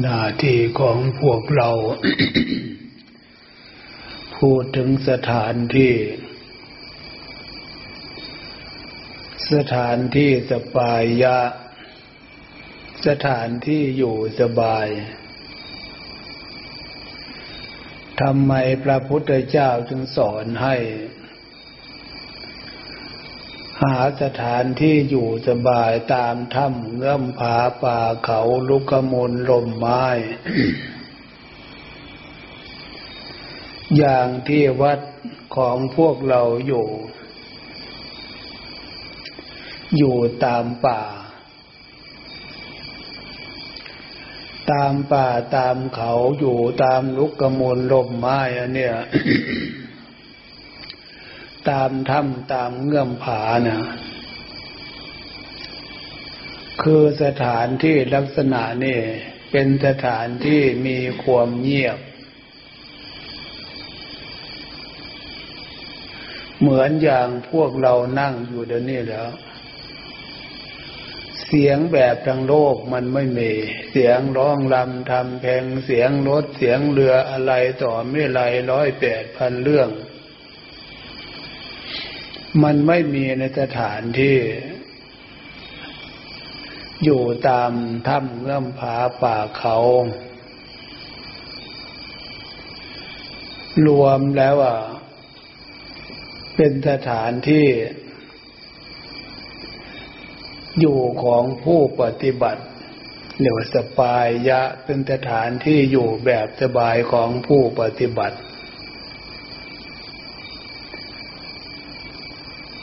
หน้าที่ของพวกเรา พูดถึงสถานที่ สถานที่สบายยะ สถานที่อยู่สบายทำไมพระพุทธเจ้าจึงสอนให้ หาสถานที่อยู่สบายตามถ้ำเงื่อมผาป่าเขาลุกมลลมไม้ อย่างที่วัดของพวกเราอยู่ อยู่ตามป่า ตามป่าตามเขาอยู่ตามลุกกมลลมไม้อันเนี้ย ตามถ้ำตามเงื่อมผานะคือสถานที่ลักษณะนี่เป็นสถานที่มีความเงียบ เหมือนอย่างพวกเรานั่งอยู่เดี๋ยวนี้แล้ว เสียงแบบทางโลกมันไม่มี เสียงร้องลำทำเพลงเสียงรถเสียงเรืออะไรต่อไม่ไรร้อยแปดพันเรื่อง มันไม่มีในสถานที่ อยู่ตามถ้ำเงื่อมผาป่าเขา รวมแล้วอะ เป็นสถานที่ อยู่ของผู้ปฏิบัติเรียกว่าสปายยะเป็นสถานที่อยู่แบบสบายของผู้ปฏิบัติ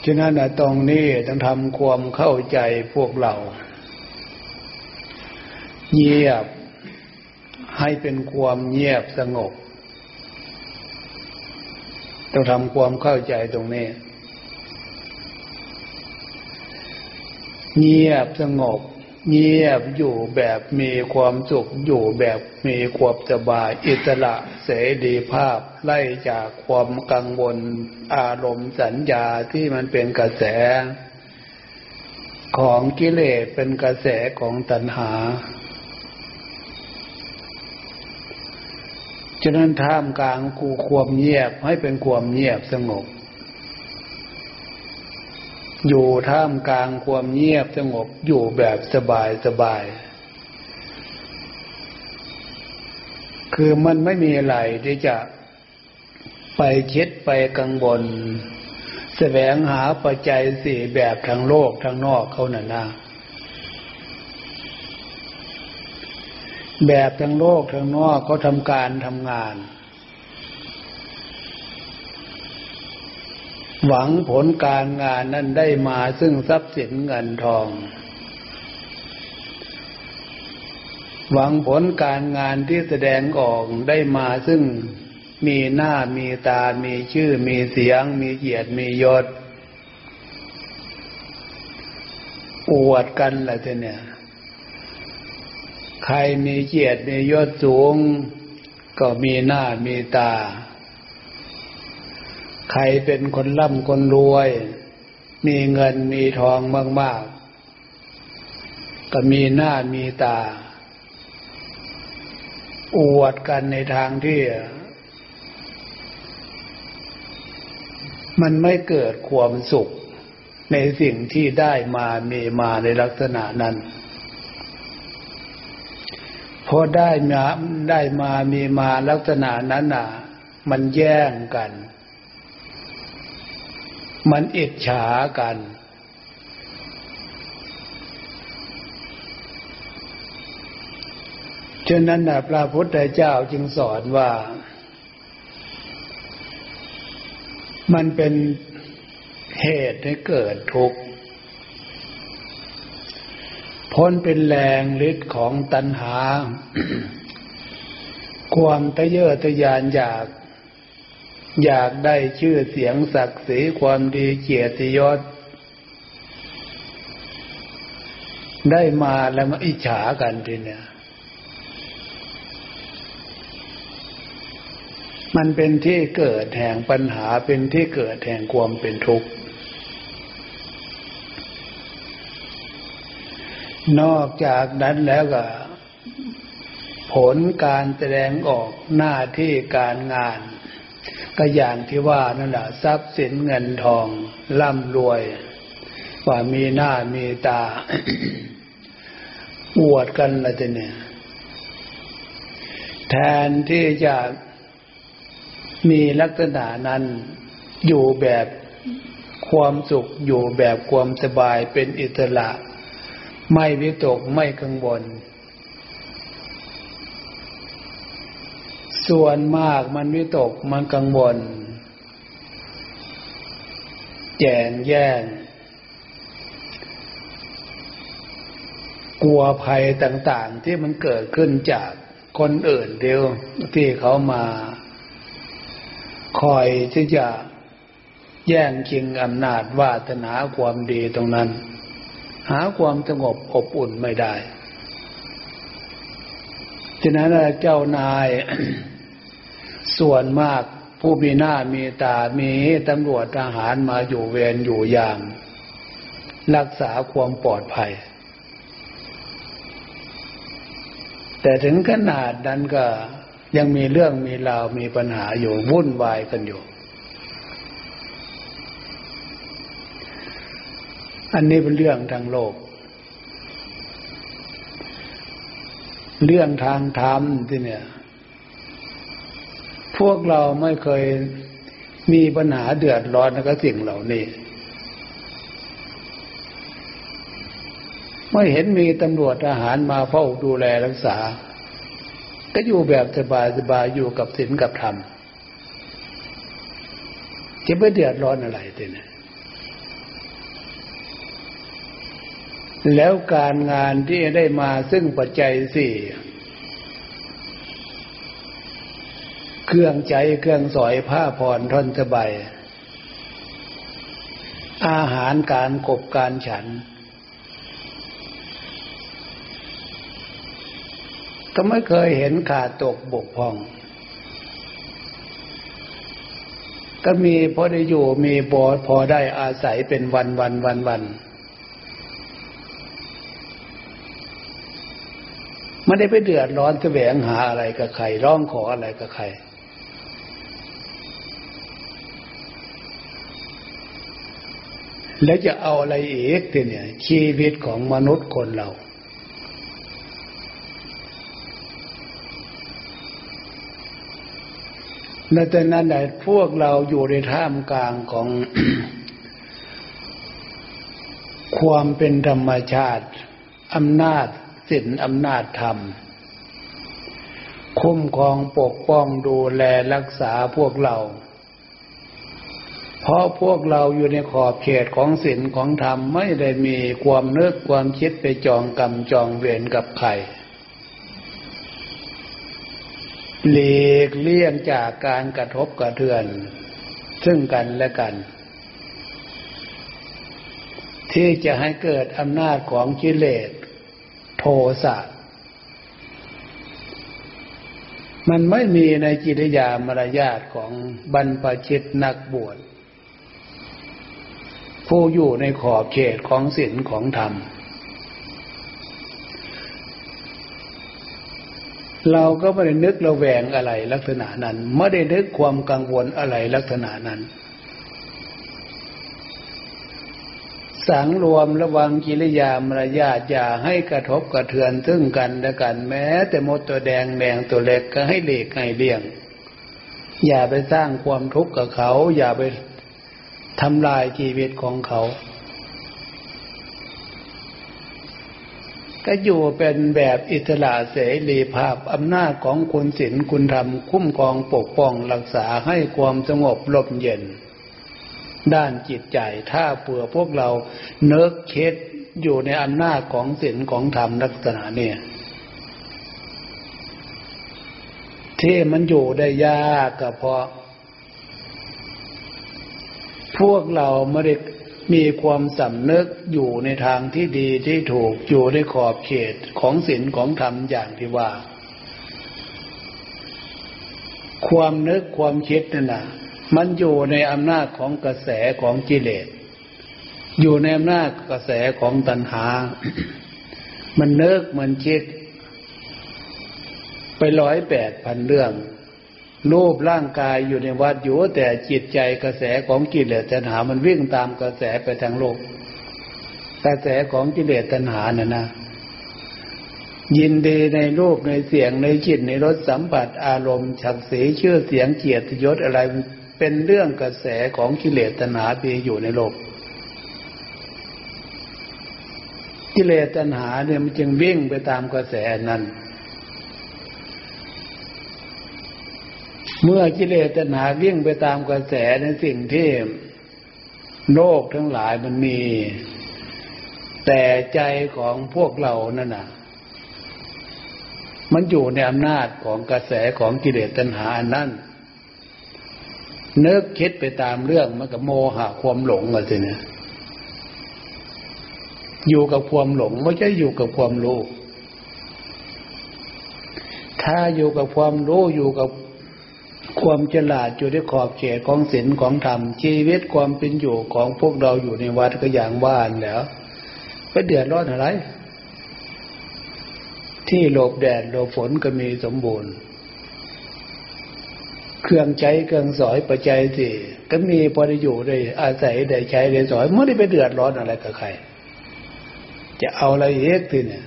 ฉะนั้นตรงนี้ต้องทำความเข้าใจพวกเรา เงียบให้เป็นความเงียบสงบ ต้องทำความเข้าใจตรงนี้ เงียบสงบ เงียบอยู่แบบมีความสุขอยู่แบบมีความสบายอิสระเสรีภาพ ไล่จากความกังวลอารมณ์สัญญาที่มันเป็นกระแส ของกิเลสเป็นกระแสของตัณหาฉะนั้นท่ามกลางคูความเงียบให้เป็นความเงียบสงบ อยู่ท่ามกลางความเงียบสงบอยู่แบบสบายสบาย คือมันไม่มีอะไรที่จะไปคิดไปกังวลแสวงหาปัจจัยสี่แบบทางโลกทางนอกเขาหนานาแบบทางโลกทางนอกเขาทำการทำงาน หวังผลการงานนั้นได้มาซึ่งทรัพย์สินเงินทอง หวังผลการงานที่แสดงออกได้มาซึ่งมีหน้ามีตา มีชื่อ มีเสียง มีเกียรติ มียศ อวดกันแหละทีเนี่ย ใครมีเกียรติ มียศสูง ก็มีหน้ามีตา ใครเป็นคนร่ำคนรวย มีเงินมีทองมากๆ ก็มีหน้ามีตา อวดกันในทางที่ มันไม่เกิดความสุขในสิ่งที่ได้มามีมาในลักษณะนั้นพอได้มาได้มามีมาลักษณะนั้นอะ มันแย่งกัน มันอิจฉากัน ฉะนั้นนะพระพุทธเจ้าจึงสอนว่า มันเป็นเหตุให้เกิดทุกข์ พ้นเป็นแรงฤทธิ์ของตัณหา ความทะเยอทะยานอยาก อยากได้ชื่อเสียงศักดิ์ศรีความดีเกียรติยศ ได้มาแล้วมาอิจฉากันทีเนี่ยมันเป็นที่เกิดแห่งปัญหาเป็นที่เกิดแห่งความเป็นทุกข์ นอกจากนั้นแล้วก็ ผลการแสดงออกหน้าที่การงาน ก็อย่างที่ว่านั่นแหละทรัพย์สินเงินทองร่ำรวยว่ามีหน้ามีตาอวดกันละจะเนี่ย แทนที่จะมีลักษณะนั้นอยู่แบบความสุขอยู่แบบความสบายเป็นอิสระ ไม่วิตกไม่กังวล ส่วนมากมันวิตกมันกังวลแจงแย่งกลัวภัยต่าง ๆ ที่มันเกิดขึ้นจากคนอื่นเดียวที่เขามา คอยที่จะแย่งชิงอำนาจวาสนาความดีตรงนั้น หาความสงบอบอุ่นไม่ได้ฉะนั้นเจ้านาย ส่วนมากผู้มีหน้ามีตา มีตำรวจทหารมาอยู่เวรอยู่ยาม รักษาความปลอดภัย แต่ถึงขนาดนั้นก็ยังมีเรื่องมีราวมีปัญหาอยู่วุ่นวายกันอยู่ อันนี้เป็นเรื่องทางโลก เรื่องทางธรรมที่เนี่ย พวกเราไม่เคยมีปัญหาเดือดร้อนกับสิ่งเหล่านี้ ไม่เห็นมีตำรวจทหารมาเฝ้าดูแลรักษา ก็อยู่แบบสบายสบายอยู่กับศีลกับธรรมจะไม่เดือดร้อนอะไรทีนี้แล้วการงานที่ได้มาซึ่งปัจจัยสี่ เครื่องใจเครื่องสอยผ้าผ่อนท่อนสบายอาหารการกบการฉัน ก็ไม่เคยเห็นขาดตกบกพร่อง ก็มีพอได้อยู่มีพอพอได้อาศัยเป็นวันวันวันวันไม่ได้ไปเดือดร้อนแสวงหาอะไรกับใคร ร้องขออะไรกับใคร แล้วจะเอาอะไรอีกทีเนี่ย ชีวิตของมนุษย์คนเราในตอนนั้นแหละพวกเราอยู่ในท่ามกลางของ ความเป็นธรรมชาติอำนาจศีลอำนาจธรรม คุ้มครองปกป้องดูแลรักษาพวกเรา เพราะพวกเราอยู่ในขอบเขตของศีลของธรรมไม่ได้มีความเนึกความคิดไปจองกรรมจองเวรกับใครหลีกเลี่ยงจากการกระทบกระเทือน ซึ่งกันและกัน ที่จะให้เกิดอำนาจของกิเลสโทสะมันไม่มีในจิตยามารยาทของบรรพชิตนักบวช ผู้อยู่ในขอบเขตของศีลของธรรม เราก็ไม่ได้นึกระแวงอะไรลักษณะนั้น ไม่ได้นึกความกังวลอะไรลักษณะนั้น สังรวมระวังกิริยามารยาทอย่าให้กระทบกระเทือนซึ่งกันและกันแม้ แต่มดตัวแดงแมงตัวเล็กก็ให้เลีกให้เลี่ยง อย่าไปสร้างความทุกข์กับเขา อย่าไป ทำลายชีวิตของเขา ก็อยู่เป็นแบบอิสระเสรีภาพอำนาจของคุณศีลคุณธรรมคุ้มครองปกป้องรักษาให้ความสงบลมเย็น ด้านจิตใจถ้าเผื่อพวกเราเนิกเคสอยู่ในอำนาจของศีลของธรรมลักษณะเนี่ยที่มันอยู่ได้ยากก็เพราะ พวกเราไม่ได้มีความสำนึกอยู่ในทางที่ดีที่ถูกอยู่ในขอบเขตของศีลของธรรมอย่างที่ว่า ความนึกความคิดนั่นนะมันอยู่ในอำนาจของกระแสของกิเลส อยู่ในอำนาจกระแสของตัณหา มันเนิกมันคิด ไปร้อยแปดพันเรื่อง รูปร่างกายอยู่ในวัดอยู่แต่จิตใจกระแสของกิเลสตัณหา มันวิ่งตามกระแสไปทางโลก กระแสของกิเลสตัณหาน่ะนะ ยินดีในรูปในเสียงในจิตในรสสัมผัสอารมณ์ฉักสีชื่อเสียงเกียรติยศอะไรเป็นเรื่องกระแสของกิเลสตัณหาที่อยู่ในโลก กิเลสตัณหาเนี่ยมันจึงวิ่งไปตามกระแสนั้น เมื่อกิเลสตัณหาวิ่งไปตามกระแสในสิ่งที่โลกทั้งหลายมันมี แต่ใจของพวกเรานั่นน่ะ มันอยู่ในอำนาจของกระแสของกิเลสตัณหานั้นเนึกคิดไปตามเรื่องมันกับโมหะความหลงอะไรเนี่ยอยู่กับความหลงไม่ใช่อยู่กับความรู้ ถ้าอยู่กับความรู้อยู่กับ ความฉลาดอยู่ในขอบเขตของศีลของธรรม ชีวิตความเป็นอยู่ของพวกเราอยู่ในวัดก็อย่างว่านแล้วไปเดือดร้อนอะไร ที่หลบแดดหลบฝนก็มีสมบูรณ์ เครื่องใช้เครื่องสอยปัจจัยสี่ก็มีพอได้อยู่ได้อาศัยได้ใช้ได้สอยไม่ได้ไปเดือดร้อนอะไรกับใคร จะเอาอะไรเอกทีเนี่ย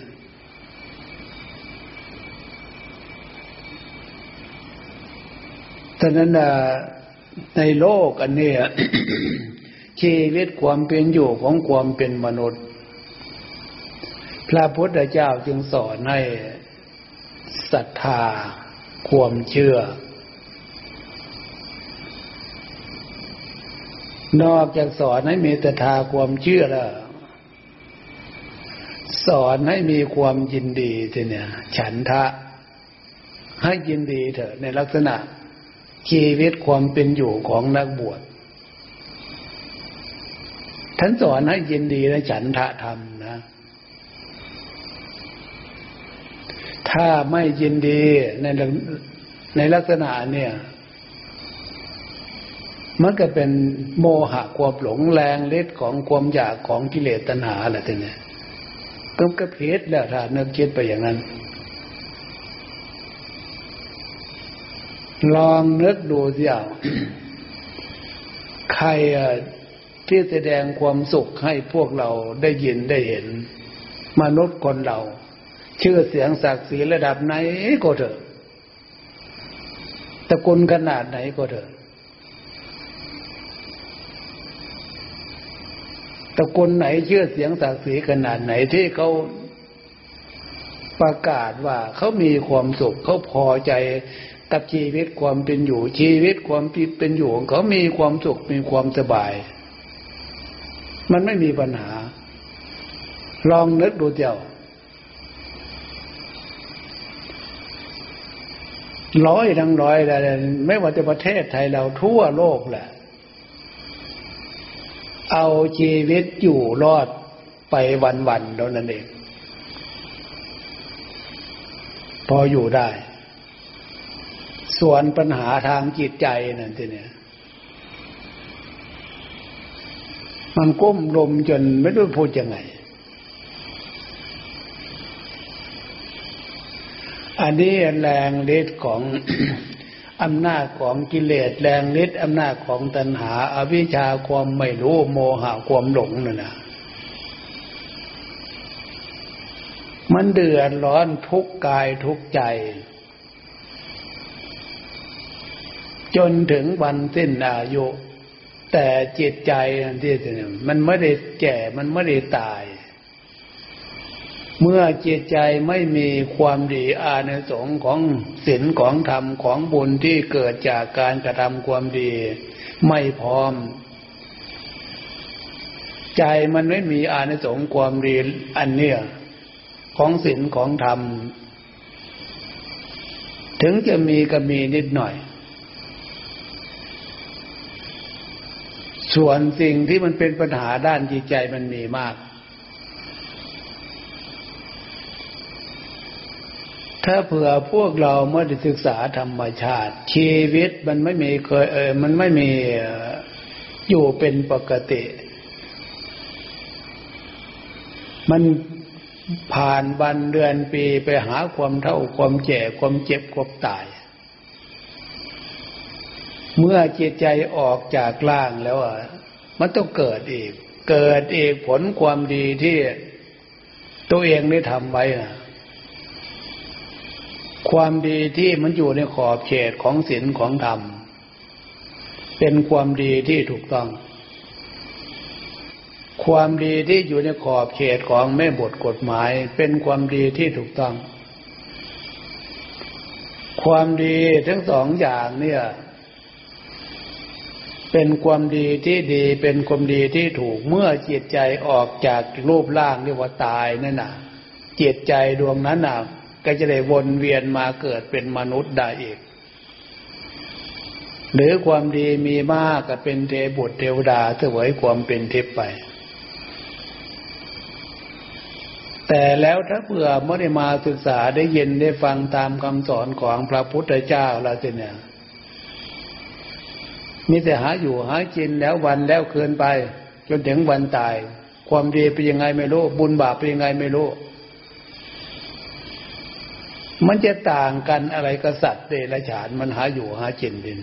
ฉะนั้นในโลกอันนี้ชีวิตความเป็นอยู่ของความเป็นมนุษย์ พระพุทธเจ้าจึงสอนให้ศรัทธา ความเชื่อ นอกจากสอนให้มีศรัทธาความเชื่อแล้วสอนให้มีความยินดีทีเนี่ย ฉันทะ ให้ยินดีเถอะในลักษณะ ชีวิตความเป็นอยู่ของนักบวชท่านสอนให้ยินดีและฉันทะธรรมนะ ถ้าไม่ยินดีในในลักษณะเนี่ย มันก็เป็นโมหะความหลงแรงเล็ดของความอยากของกิเลสตัณหาอะไรทีนี้ก็กระเพดแล้วถ้านึกคิดไปอย่างนั้น ลองนึกดูสิเอาใครที่แสดงความสุขให้พวกเราได้ยินได้เห็น มนุษย์คนเรา ชื่อเสียงศักดิ์ศรีระดับไหนก็เถอะตะกุลขนาดไหนก็เถอะตะกุลไหนชื่อเสียงศักดิ์ศรีขนาดไหนที่เขาประกาศว่าเขามีความสุขเขาพอใจ กับชีวิตความเป็นอยู่ ชีวิตความเป็นอยู่ของเขามีความสุขมีความสบาย มันไม่มีปัญหา ลองนึกดูเจ้าร้อยทั้งร้อยอะไรไม่ว่าจะประเทศไทยเราทั่วโลกแหละ เอาชีวิตอยู่รอดไปวันๆเท่านั้นเอง พออยู่ได้ ส่วนปัญหาทางจิตใจนั่นทีเนี่ยมันก้มลมจนไม่รู้พูดยังไง อันนี้แรงฤทธิ์ของอำนาจของกิเลสแรงฤทธิ์อำนาจของตัณหาอาวิชชาความไม่รู้โมหะความหลงนั่นนะมันเดือดร้อนทุกกายทุกใจ จนถึงวันสิ้นอายุ แต่จิตใจนั่ที่มันไม่ได้แก่มันไม่ได้ตาย เมื่อจิตใจไม่มีความดีอาในสงของศีลของธรรมของบุญที่เกิดจากการกระทำความดี ไม่พร้อม ใจมันไม่มีอานิสงส์ความดีอันเนี้ยของศีลของธรรม ถึงจะมีก็มีนิดหน่อย ส่วนสิ่งที่มันเป็นปัญหาด้านจิตใจมันมีมาก ถ้าเผื่อพวกเราไม่ได้ศึกษาธรรมชาติ ชีวิตมันไม่มีเคยเออมันไม่มีอยู่เป็นปกติ มันผ่านวันเดือนปีไปหาความเท่าความแก่ความเจ็บความตาย เมื่อจิตใจออกจากล่างแล้วอะมันต้องเกิดอีก เกิดอีกผลความดีที่ตัวเองได้ทำไว้นะความดีที่มันอยู่ในขอบเขตของศีลของธรรม เป็นความดีที่ถูกต้อง ความดีที่อยู่ในขอบเขตของแม่บทกฎหมาย เป็นความดีที่ถูกต้อง ความดีทั้งสองอย่างเนี่ย เป็นความดีที่ดีเป็นความดีที่ถูกเมื่อจิตใจออกจากรูปร่างเรียกว่าตายนั่นน่ะจิตใจดวงนั้นน่ะก็จะได้วนเวียนมาเกิดเป็นมนุษย์ได้อีก หรือความดีมีมากก็เป็นเทบุตรเทวดาเสวยความเป็นทิพย์ไป แต่แล้วถ้าเผื่อไม่ได้มาศึกษาได้ยินได้ฟังตามคำสอนของพระพุทธเจ้าแล้วเนี่ย มีแต่หาอยู่หากินแล้ววันแล้วคืนไป จนถึงวันตาย ความดีเป็นยังไงไม่รู้ บุญบาปเป็นยังไงไม่รู้ มันจะต่างกันอะไรกษัตริย์เดรัจฉาน มันหาอยู่หาจินดิน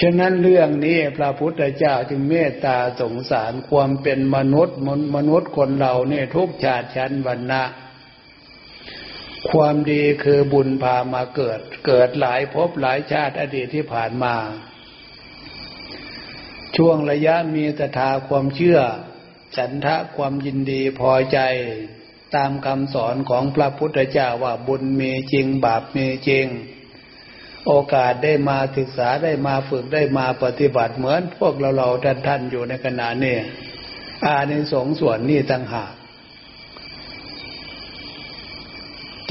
ฉะนั้นเรื่องนี้พระพุทธเจ้าจึงเมตตาสงสารความเป็นมนุษย์มนุษย์คนเราเนี่ยทุกชาติชั้นวรรณะ ความดีคือบุญพามาเกิด เกิดหลายภพหลายชาติอดีตที่ผ่านมา ช่วงระยะมีศรัทธาความเชื่อฉันทะความยินดีพอใจ ตามคำสอนของพระพุทธเจ้าว่าบุญมีจริงบาปมีจริง โอกาสได้มาศึกษาได้มาฝึกได้มาปฏิบัติเหมือนพวกเราเราท่านท่านอยู่ในขณะนี้อาในสงส่วนนี้ต่างหาก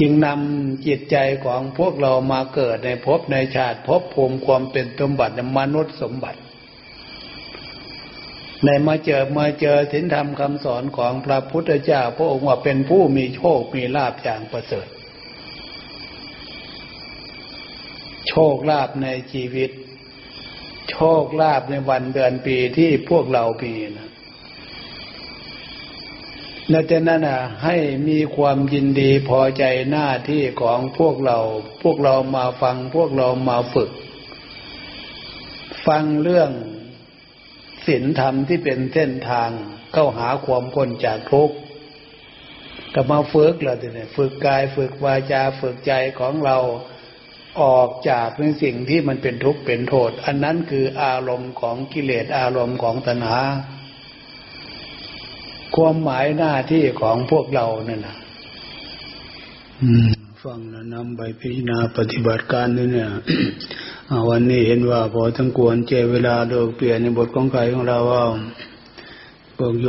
จึงนำจิตใจของพวกเรามาเกิดในภพในชาติภพภูมิความเป็นสมบัติมนุษย์สมบัติ ในมาเจอมาเจอถินธรรมคำสอนของพระพุทธเจ้า พระองค์ว่าเป็นผู้มีโชคมีลาบอย่างประเสริฐ โชคลาภในชีวิต โชคลาภในวันเดือนปีที่พวกเราปีนะ นั่นนั้นนะให้มีความยินดีพอใจหน้าที่ของพวกเรา พวกเรามาฟังพวกเรามาฝึก ฟังเรื่องศีลธรรมที่เป็นเส้นทางเข้าหาความพ้นจากทุกข์ก็มาฝึกเราเนี่ยฝึกกายฝึกวาจาฝึกใจของเราออกจากในสิ่งที่มันเป็นทุกข์เป็นโทษ อันนั้นคืออารมณ์ของกิเลสอารมณ์ของตัณหา ความหมายหน้าที่ของพวกเราเนี่ยนะฟังแล้วนำไปพิจารณาปฏิบัติการนี่เนี่ยวันนี้เห็นว่าพอทั้งควรเจเวลาโดยเปลี่ยนในบทของใครของเราว่าพวกโย